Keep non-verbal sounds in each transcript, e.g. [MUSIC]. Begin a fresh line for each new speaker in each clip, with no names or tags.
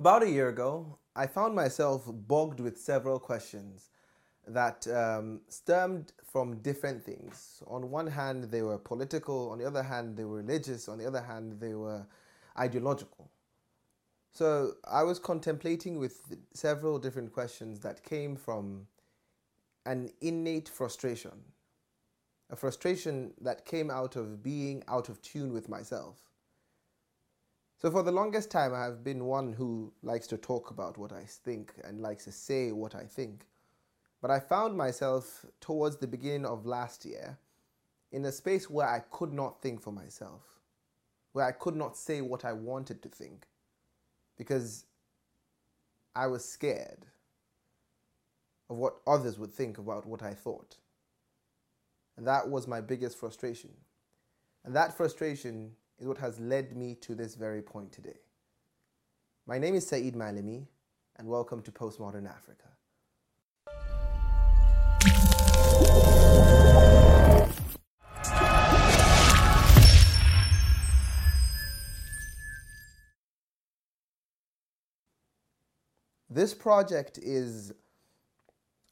About a year ago, I found myself bogged with several questions that um, stemmed from different things. On one hand, they were political, on the other hand, they were religious, on the other hand, they were ideological. So I was contemplating with several different questions that came from an innate frustration, a frustration that came out of being out of tune with myself. So, for the longest time, I have been one who likes to talk about what I think and likes to say what I think. But I found myself towards the beginning of last year in a space where I could not think for myself, where I could not say what I wanted to think because I was scared of what others would think about what I thought. And that was my biggest frustration. And that frustration is what has led me to this very point today. My name is Saeed Malimi, and welcome to Postmodern Africa. This project is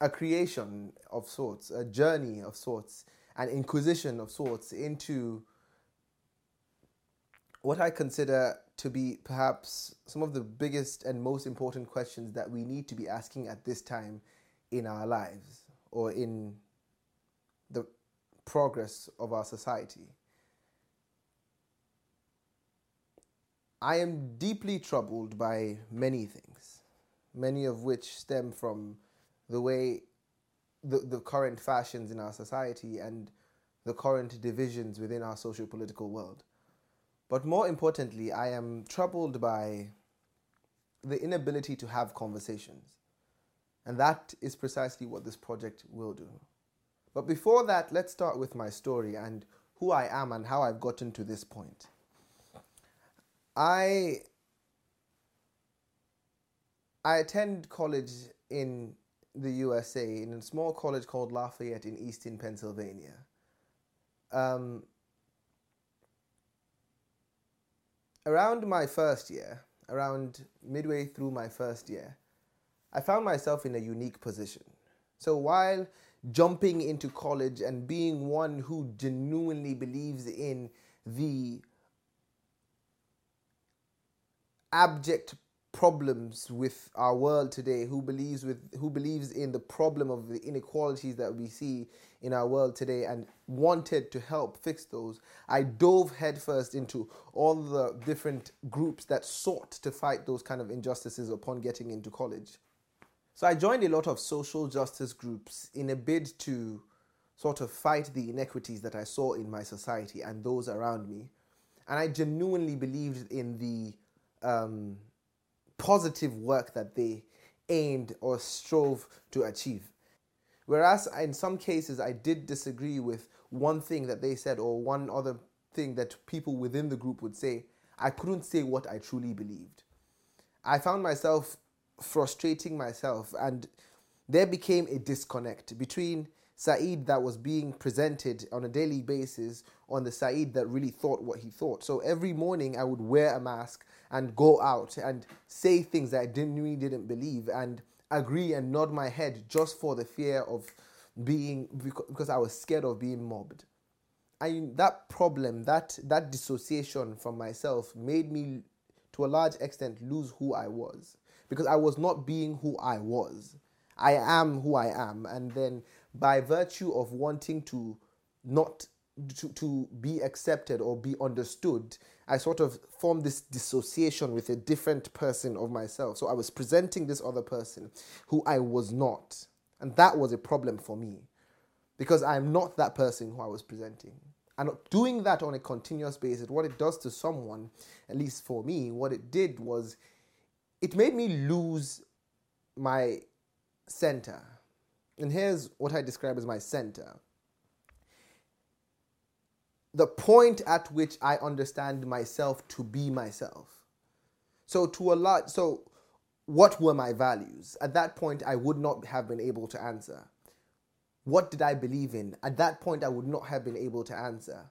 a creation of sorts, a journey of sorts, an inquisition of sorts into what I consider to be perhaps some of the biggest and most important questions that we need to be asking at this time in our lives or in the progress of our society. I am deeply troubled by many things, many of which stem from the way the, the current fashions in our society and the current divisions within our socio political world. But more importantly, I am troubled by the inability to have conversations. And that is precisely what this project will do. But before that, let's start with my story and who I am and how I've gotten to this point. I I attend college in the USA in a small college called Lafayette in Easton, Pennsylvania. Um, around my first year, around midway through my first year, I found myself in a unique position. So while jumping into college and being one who genuinely believes in the abject problems with our world today who believes with who believes in the problem of the inequalities that we see in our world today and wanted to help fix those i dove headfirst into all the different groups that sought to fight those kind of injustices upon getting into college. So i joined a lot of social justice groups in a bid to sort of fight the inequities that i saw in my society and those around me. And i genuinely believed in the um, positive work that they aimed or strove to achieve. Whereas in some cases, I did disagree with one thing that they said or one other thing that people within the group would say, I couldn't say what I truly believed. I found myself frustrating myself, and there became a disconnect between Saeed that was being presented on a daily basis on the Saeed that really thought what he thought. So every morning I would wear a mask and go out and say things that I didn't really didn't believe and agree and nod my head just for the fear of being because I was scared of being mobbed. And that problem, that that dissociation from myself made me to a large extent lose who I was because I was not being who I was. I am who I am and then by virtue of wanting to not to, to be accepted or be understood, I sort of formed this dissociation with a different person of myself. So I was presenting this other person who I was not. And that was a problem for me because I'm not that person who I was presenting. And doing that on a continuous basis, what it does to someone, at least for me, what it did was it made me lose my center and here's what I describe as my center the point at which I understand myself to be myself. So, to a lot, so what were my values? At that point, I would not have been able to answer. What did I believe in? At that point, I would not have been able to answer.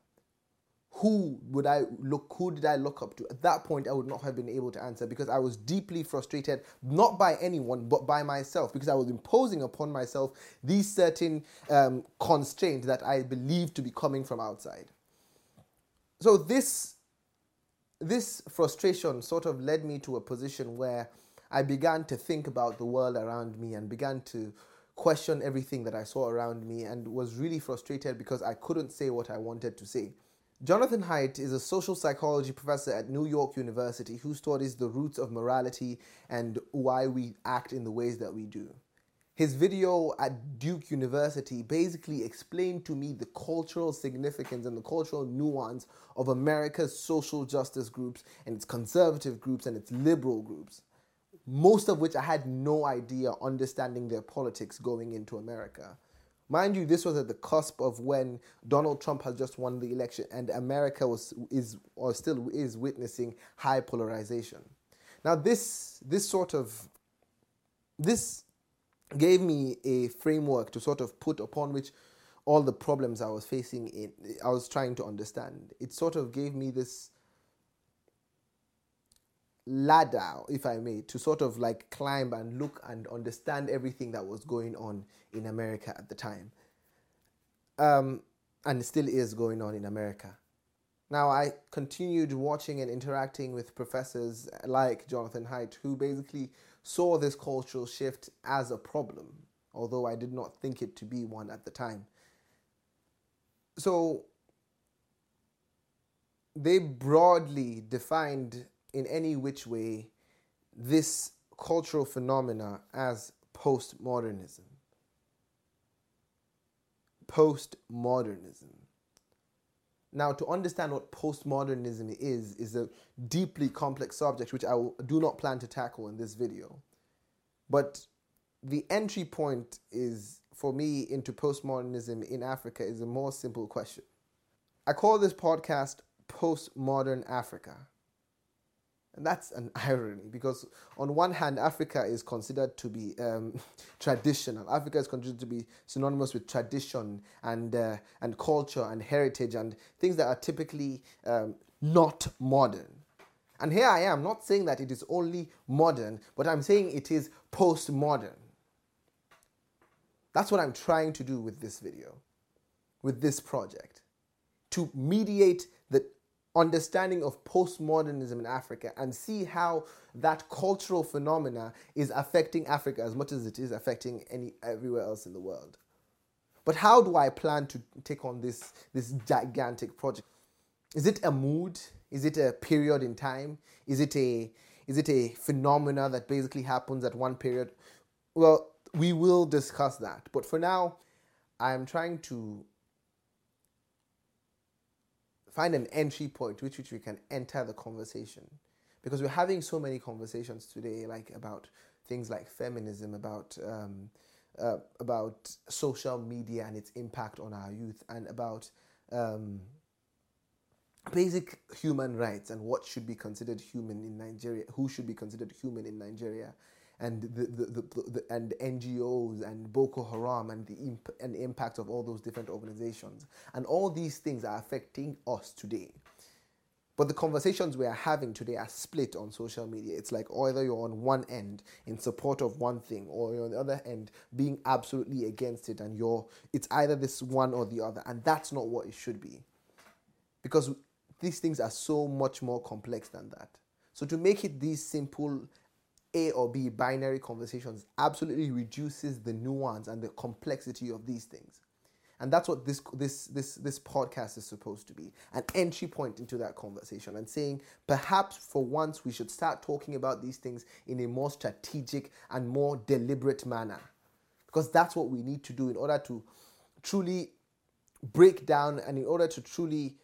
who would I look who did I look up to? At that point I would not have been able to answer because I was deeply frustrated not by anyone but by myself because I was imposing upon myself these certain um, constraints that I believed to be coming from outside. So this this frustration sort of led me to a position where I began to think about the world around me and began to question everything that I saw around me and was really frustrated because I couldn't say what I wanted to say. Jonathan Haidt is a social psychology professor at New York University who studies the roots of morality and why we act in the ways that we do. His video at Duke University basically explained to me the cultural significance and the cultural nuance of America's social justice groups and its conservative groups and its liberal groups, most of which I had no idea understanding their politics going into America. Mind you, this was at the cusp of when Donald Trump has just won the election and America was is or still is witnessing high polarization. Now this this sort of this gave me a framework to sort of put upon which all the problems I was facing in I was trying to understand. It sort of gave me this ladder, if I may, to sort of like climb and look and understand everything that was going on in America at the time. Um, and still is going on in America. Now, I continued watching and interacting with professors like Jonathan Haidt, who basically saw this cultural shift as a problem, although I did not think it to be one at the time. So, they broadly defined in any which way this cultural phenomena as postmodernism. Postmodernism. Now, to understand what postmodernism is, is a deeply complex subject which I do not plan to tackle in this video. But the entry point is, for me, into postmodernism in Africa is a more simple question. I call this podcast Postmodern Africa and that's an [LAUGHS] irony because, on one hand, Africa is considered to be um, [LAUGHS] traditional. Africa is considered to be synonymous with tradition and, uh, and culture and heritage and things that are typically um, not modern. And here I am, not saying that it is only modern, but I'm saying it is postmodern. That's what I'm trying to do with this video, with this project, to mediate understanding of postmodernism in Africa and see how that cultural phenomena is affecting Africa as much as it is affecting any everywhere else in the world. But how do I plan to take on this, this gigantic project? Is it a mood? Is it a period in time? Is it a is it a phenomena that basically happens at one period? Well, we will discuss that. But for now, I'm trying to find an entry point with which we can enter the conversation. Because we're having so many conversations today like about things like feminism about um, uh, about social media and its impact on our youth and about um, basic human rights and what should be considered human in Nigeria who should be considered human in Nigeria and the, the, the, and NGOs and Boko Haram and the imp- and impact of all those different organizations. And all these things are affecting us today. But the conversations we are having today are split on social media. It's like either you're on one end in support of one thing, or you're on the other end being absolutely against it, and you're it's either this one or the other, and that's not what it should be. Because these things are so much more complex than that. So to make it these simple a or B binary conversations absolutely reduces the nuance and the complexity of these things. And that's what this this this this podcast is supposed to be an entry point into that conversation and saying perhaps for once we should start talking about these things in a more strategic and more deliberate manner. Because that's what we need to do in order to truly break down and in order to truly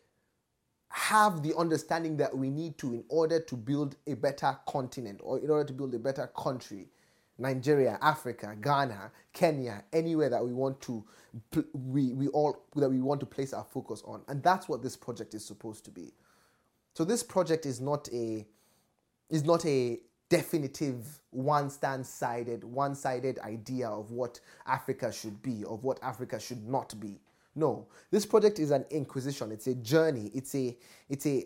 have the understanding that we need to in order to build a better continent or in order to build a better country. Nigeria, Africa, Ghana, Kenya, anywhere that we want to we, we all that we want to place our focus on. And that's what this project is supposed to be. So this project is not a is not a definitive one stand sided one sided idea of what Africa should be of what Africa should not be No, this project is an inquisition. It's a journey. It's a it's a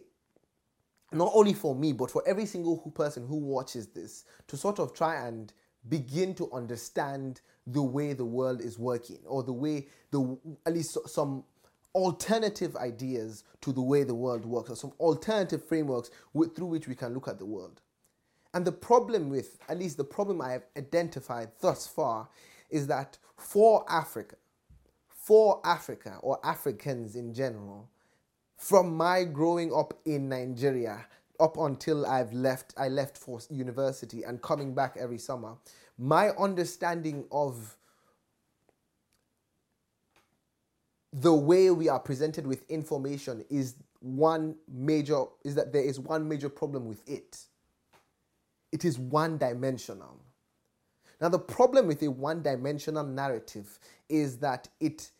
not only for me but for every single person who watches this to sort of try and begin to understand the way the world is working or the way the at least some alternative ideas to the way the world works or some alternative frameworks with, through which we can look at the world. And the problem with, at least the problem I have identified thus far, is that for Africa, for Africa or Africans in general, from my growing up in Nigeria up until I've left, I left for university and coming back every summer, my understanding of the way we are presented with information is one major is that there is one major problem with it. It is one dimensional now the problem with a one dimensional narrative is that it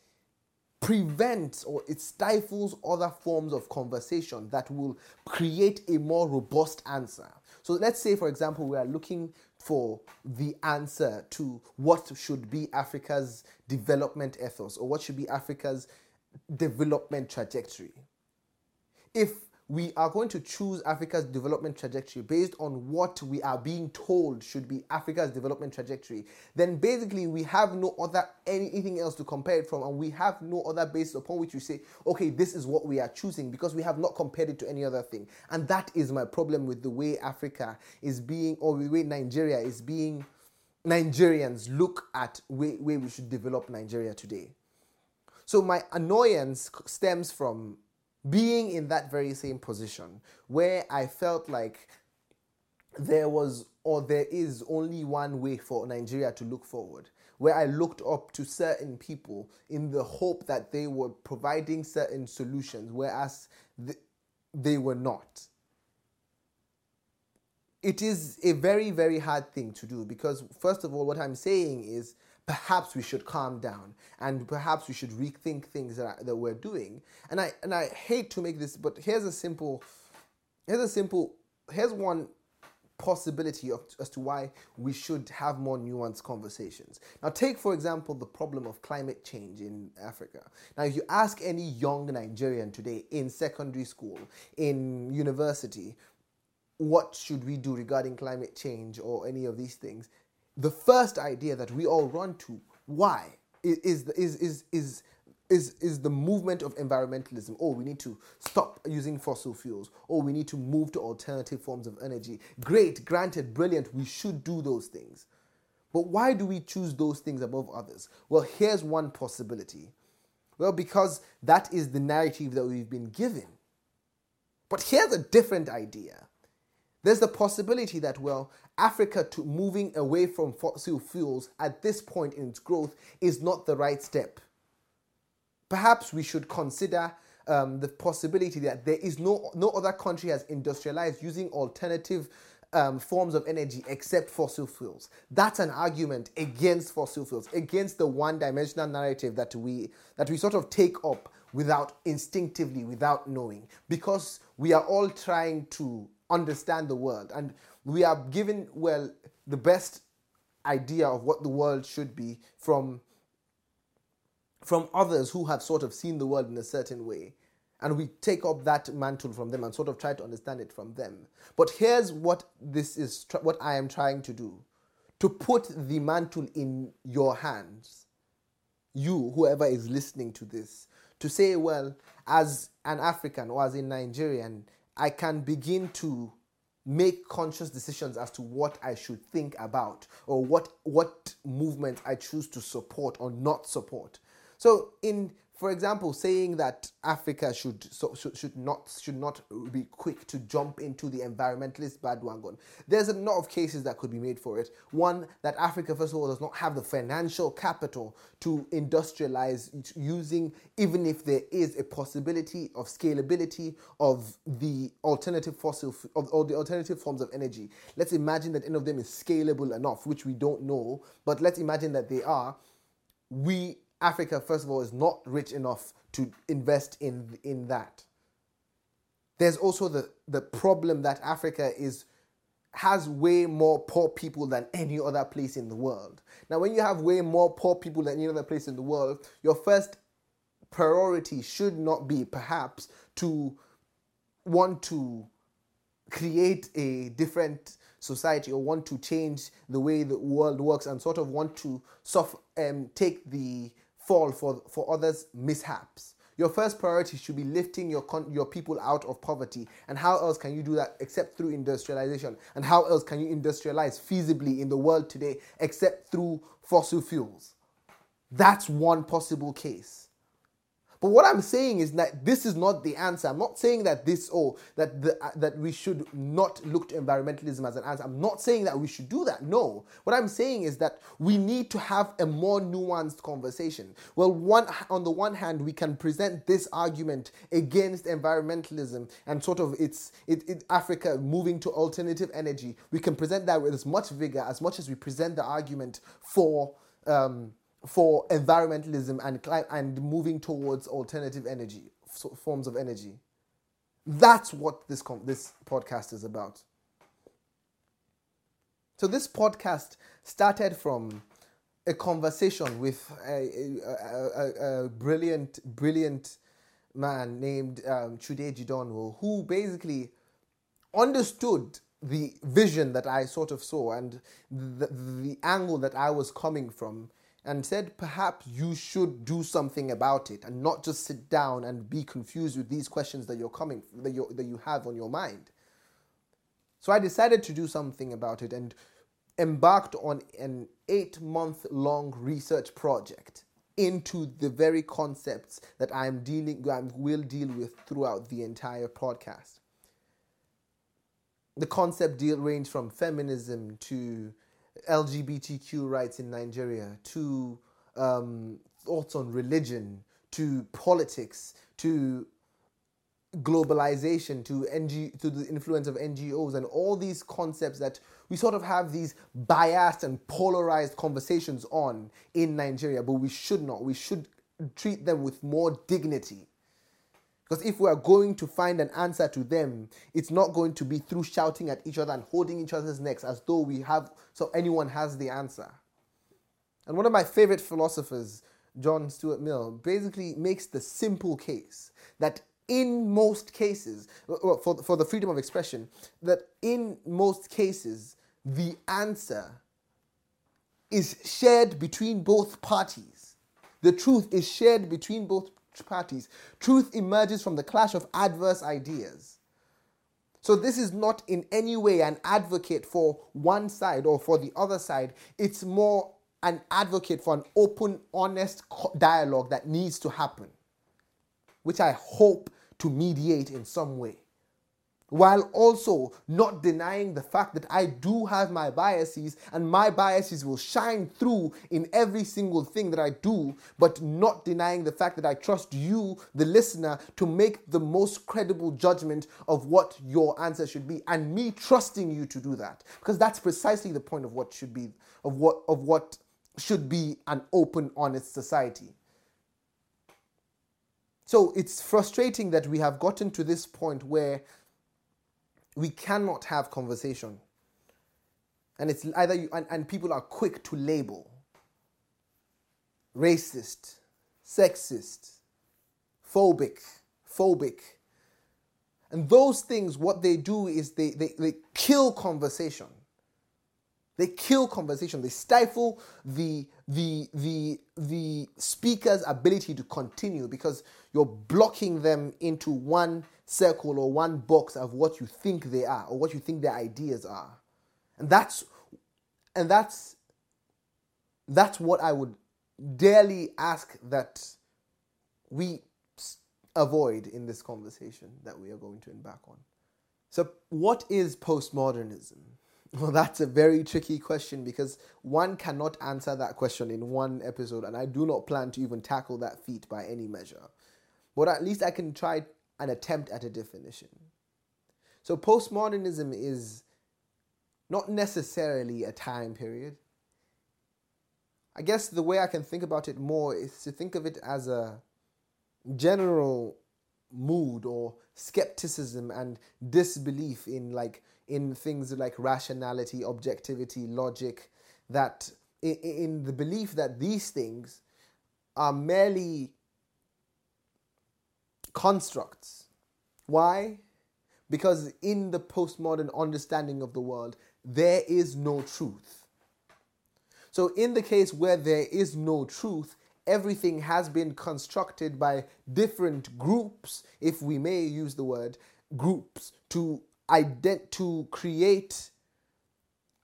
prevents or it stifles other forms of conversation that will create a more robust answer so let's say for example we are looking for the answer to what should be Africa's development ethos or what should be Africa's development trajectory. If we are going to choose Africa's development trajectory based on what we are being told should be Africa's development trajectory, then basically we have no other anything else to compare it from, and we have no other basis upon which we say, okay, this is what we are choosing because we have not compared it to any other thing. And that is my problem with the way Africa is being, or the way Nigeria is being, Nigerians look at way, way we should develop Nigeria today. So my annoyance stems from being in that very same position where I felt like there was or there is only one way for Nigeria to look forward. Where I looked up to certain people in the hope that they were providing certain solutions, whereas they were not. It is a very, very hard thing to do because, first of all, what I'm saying is perhaps we should calm down and perhaps we should rethink things that, that we're doing. And I and I hate to make this, but here's a simple, here's a simple, here's one possibility of, as to why we should have more nuanced conversations. Now, take for example the problem of climate change in Africa. Now, if you ask any young Nigerian today in secondary school, in university, what should we do regarding climate change or any of these things? The first idea that we all run to, why, is, is, is, is, is, is the movement of environmentalism. Oh, we need to stop using fossil fuels. Oh, we need to move to alternative forms of energy. Great, granted, brilliant, we should do those things. But why do we choose those things above others? Well, here's one possibility. Well, because that is the narrative that we've been given. But here's a different idea. There's the possibility that, well, Africa to moving away from fossil fuels at this point in its growth is not the right step. Perhaps we should consider um, the possibility that there is no no other country has industrialized using alternative um, forms of energy except fossil fuels. That's an argument against fossil fuels, against the one-dimensional narrative that we that we sort of take up without instinctively, without knowing, because we are all trying to understand the world. And we are given, well, the best idea of what the world should be from, from others who have sort of seen the world in a certain way. And we take up that mantle from them and sort of try to understand it from them. But here's what this is, what I am trying to do to put the mantle in your hands, you, whoever is listening to this, to say, well, as an African or as a Nigerian, I can begin to make conscious decisions as to what I should think about or what what movement I choose to support or not support. So in for example, saying that Africa should, so, should should not should not be quick to jump into the environmentalist bandwagon. There's a lot of cases that could be made for it. One that Africa, first of all, does not have the financial capital to industrialize using, even if there is a possibility of scalability of the alternative fossil of all the alternative forms of energy. Let's imagine that any of them is scalable enough, which we don't know, but let's imagine that they are. We Africa, first of all, is not rich enough to invest in, in that. There's also the, the problem that Africa is has way more poor people than any other place in the world. Now, when you have way more poor people than any other place in the world, your first priority should not be perhaps to want to create a different society or want to change the way the world works and sort of want to um, take the fall for, for others' mishaps. Your first priority should be lifting your con- your people out of poverty. And how else can you do that except through industrialization? And how else can you industrialize feasibly in the world today except through fossil fuels? That's one possible case. But what I'm saying is that this is not the answer. I'm not saying that this or oh, that the, uh, that we should not look to environmentalism as an answer. I'm not saying that we should do that. No. What I'm saying is that we need to have a more nuanced conversation. Well, one on the one hand, we can present this argument against environmentalism and sort of it's it, it Africa moving to alternative energy. We can present that with as much vigor as much as we present the argument for. Um, for environmentalism and and moving towards alternative energy forms of energy. That's what this this podcast is about. So this podcast started from a conversation with a, a, a, a brilliant, brilliant man named um, Chude Jideonwo, who basically understood the vision that I sort of saw and the, the angle that I was coming from and said perhaps you should do something about it and not just sit down and be confused with these questions that you're coming that you that you have on your mind. So I decided to do something about it and embarked on an 8 month long research project into the very concepts that I'm dealing I will deal with throughout the entire podcast. The concept deal range from feminism to LGBTQ rights in Nigeria, to um, thoughts on religion, to politics, to globalization, to NG, to the influence of NGOs, and all these concepts that we sort of have these biased and polarized conversations on in Nigeria, but we should not. We should treat them with more dignity because if we are going to find an answer to them, it's not going to be through shouting at each other and holding each other's necks as though we have, so anyone has the answer. And one of my favorite philosophers, John Stuart Mill, basically makes the simple case that in most cases, for, for the freedom of expression, that in most cases, the answer is shared between both parties. The truth is shared between both parties. Truth emerges from the clash of adverse ideas. So, this is not in any way an advocate for one side or for the other side. It's more an advocate for an open, honest dialogue that needs to happen, which I hope to mediate in some way while also not denying the fact that I do have my biases and my biases will shine through in every single thing that I do, but not denying the fact that I trust you, the listener, to make the most credible judgment of what your answer should be and me trusting you to do that because that's precisely the point of what should be of what of what should be an open honest society. So it's frustrating that we have gotten to this point where we cannot have conversation. And it's either you, and, and people are quick to label racist, sexist, phobic, phobic. And those things, what they do is they, they, they kill conversation. They kill conversation. They stifle the, the, the, the speaker's ability to continue because you're blocking them into one circle or one box of what you think they are or what you think their ideas are. And that's and that's that's what I would dearly ask that we avoid in this conversation that we are going to embark on. So, what is postmodernism? [LAUGHS] Well, that's a very tricky question because one cannot answer that question in one episode, and I do not plan to even tackle that feat by any measure. But at least I can try an attempt at a definition. So, postmodernism is not necessarily a time period. I guess the way I can think about it more is to think of it as a general mood or skepticism and disbelief in like in things like rationality, objectivity, logic that in the belief that these things are merely constructs. Why? Because in the postmodern understanding of the world, there is no truth. So, in the case where there is no truth, everything has been constructed by different groups, if we may use the word groups, to ident- to create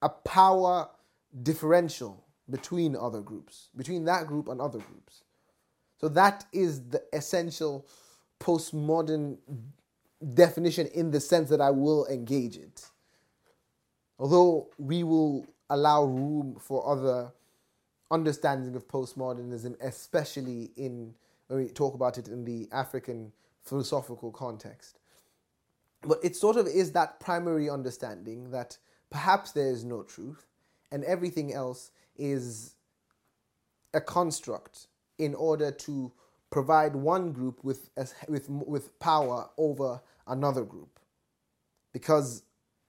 a power differential between other groups, between that group and other groups. So that is the essential postmodern definition in the sense that I will engage it. Although we will allow room for other understanding of postmodernism, especially in when we talk about it in the African philosophical context. But it sort of is that primary understanding that perhaps there is no truth and everything else is a construct in order to provide one group with, with, with power over another group. Because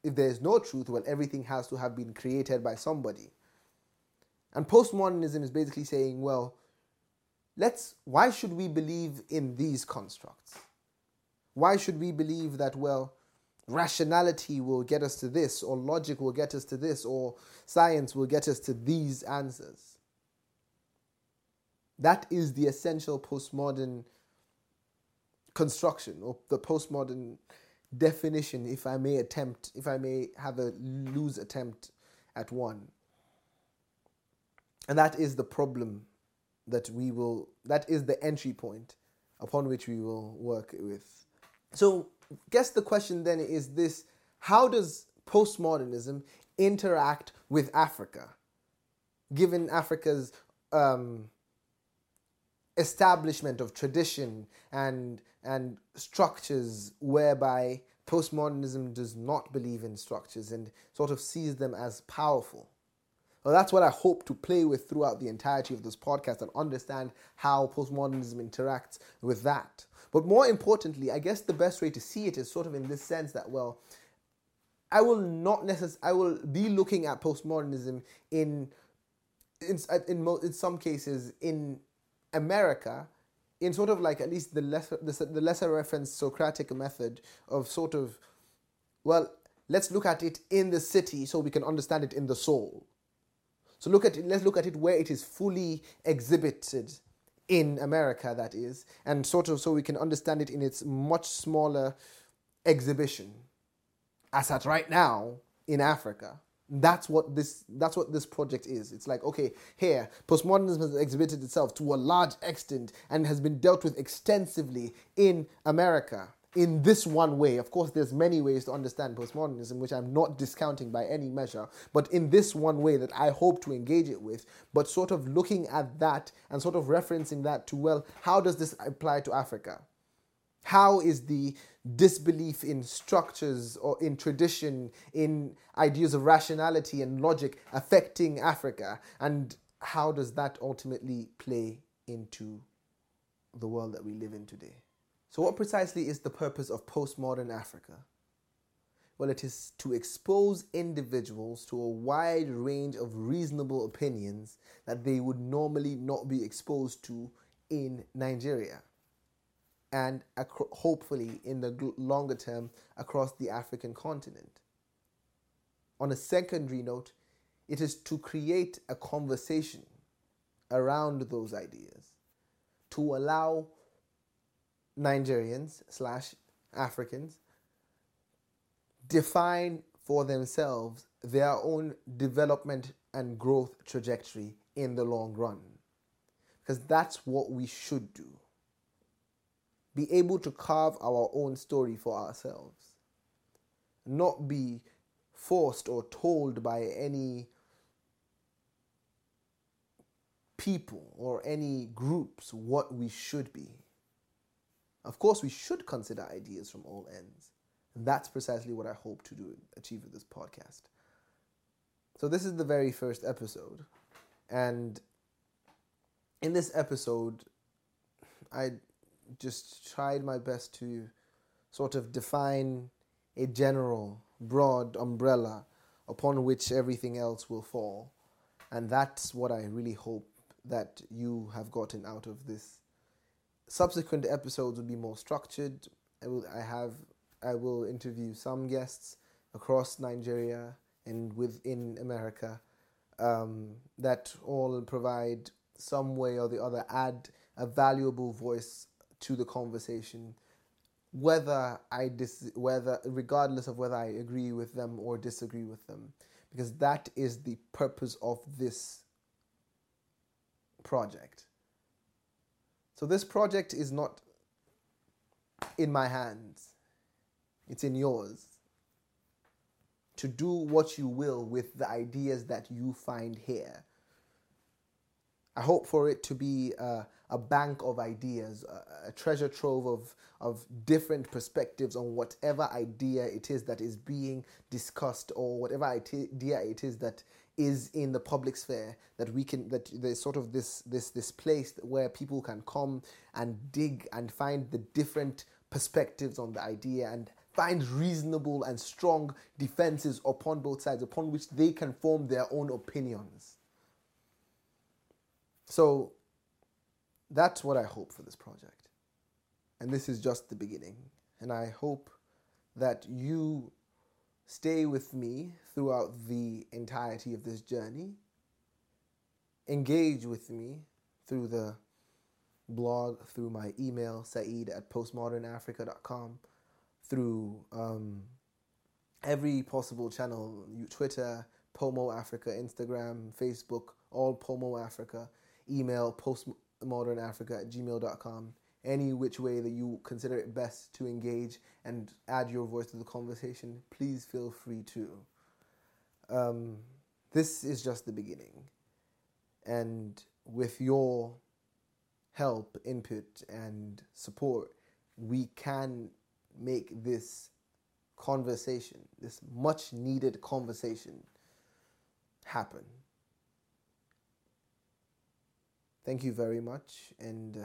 if there is no truth, well, everything has to have been created by somebody. And postmodernism is basically saying, well, let's why should we believe in these constructs? Why should we believe that, well, rationality will get us to this, or logic will get us to this, or science will get us to these answers? That is the essential postmodern construction, or the postmodern definition, if I may attempt, if I may have a loose attempt at one. And that is the problem that we will, that is the entry point upon which we will work with. So, guess the question then is this how does postmodernism interact with Africa? Given Africa's um, establishment of tradition and, and structures whereby postmodernism does not believe in structures and sort of sees them as powerful. Well, that's what I hope to play with throughout the entirety of this podcast and understand how postmodernism interacts with that. But more importantly, I guess the best way to see it is sort of in this sense that, well, I will not necessarily, I will be looking at postmodernism in, in, in, in some cases in America in sort of like at least the lesser the, the lesser referenced Socratic method of sort of well let's look at it in the city so we can understand it in the soul so look at it, let's look at it where it is fully exhibited in America, that is, and sort of so we can understand it in its much smaller exhibition. As at right now in Africa, that's what this that's what this project is. It's like okay, here postmodernism has exhibited itself to a large extent and has been dealt with extensively in America in this one way. Of course, there's many ways to understand postmodernism, which I'm not discounting by any measure, but in this one way that I hope to engage it with, but sort of looking at that and sort of referencing that to, well, how does this apply to Africa? How is the disbelief in structures or in tradition, in ideas of rationality and logic affecting Africa? And how does that ultimately play into the world that we live in today? So, what precisely is the purpose of postmodern Africa? Well, it is to expose individuals to a wide range of reasonable opinions that they would normally not be exposed to in Nigeria and hopefully in the longer term across the African continent. On a secondary note, it is to create a conversation around those ideas, to allow Nigerians slash Africans define for themselves their own development and growth trajectory in the long run. Because that's what we should do. Be able to carve our own story for ourselves. Not be forced or told by any people or any groups what we should be. Of course, we should consider ideas from all ends. And that's precisely what I hope to do achieve with this podcast. So this is the very first episode. And in this episode, I just tried my best to sort of define a general, broad umbrella upon which everything else will fall. And that's what I really hope that you have gotten out of this subsequent episodes will be more structured. I will I have I will interview some guests across Nigeria and within America um, that all provide some way or the other add a valuable voice to the conversation whether I dis whether regardless of whether I agree with them or disagree with them because that is the purpose of this project. So this project is not in my hands. It's in yours. To do what you will with the ideas that you find here I hope for it to be a, a bank of ideas, a, a, treasure trove of, of different perspectives on whatever idea it is that is being discussed or whatever idea it is that is in the public sphere that we can that there's sort of this this this place where people can come and dig and find the different perspectives on the idea and find reasonable and strong defenses upon both sides upon which they can form their own opinions so that's what I hope for this project. And this is just the beginning. And I hope that you stay with me throughout the entirety of this journey. Engage with me through the blog, through my email, saeed at postmodernafrica.com, through um, every possible channel Twitter, Pomo Africa, Instagram, Facebook, all Pomo Africa email postmodernafrica at gmail.com. Any which way that you consider it best to engage and add your voice to the conversation, please feel free to. Um, this is just the beginning. And with your help, input, and support, we can make this conversation, this much needed conversation, happen. Thank you very much and uh,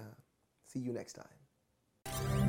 see you next time.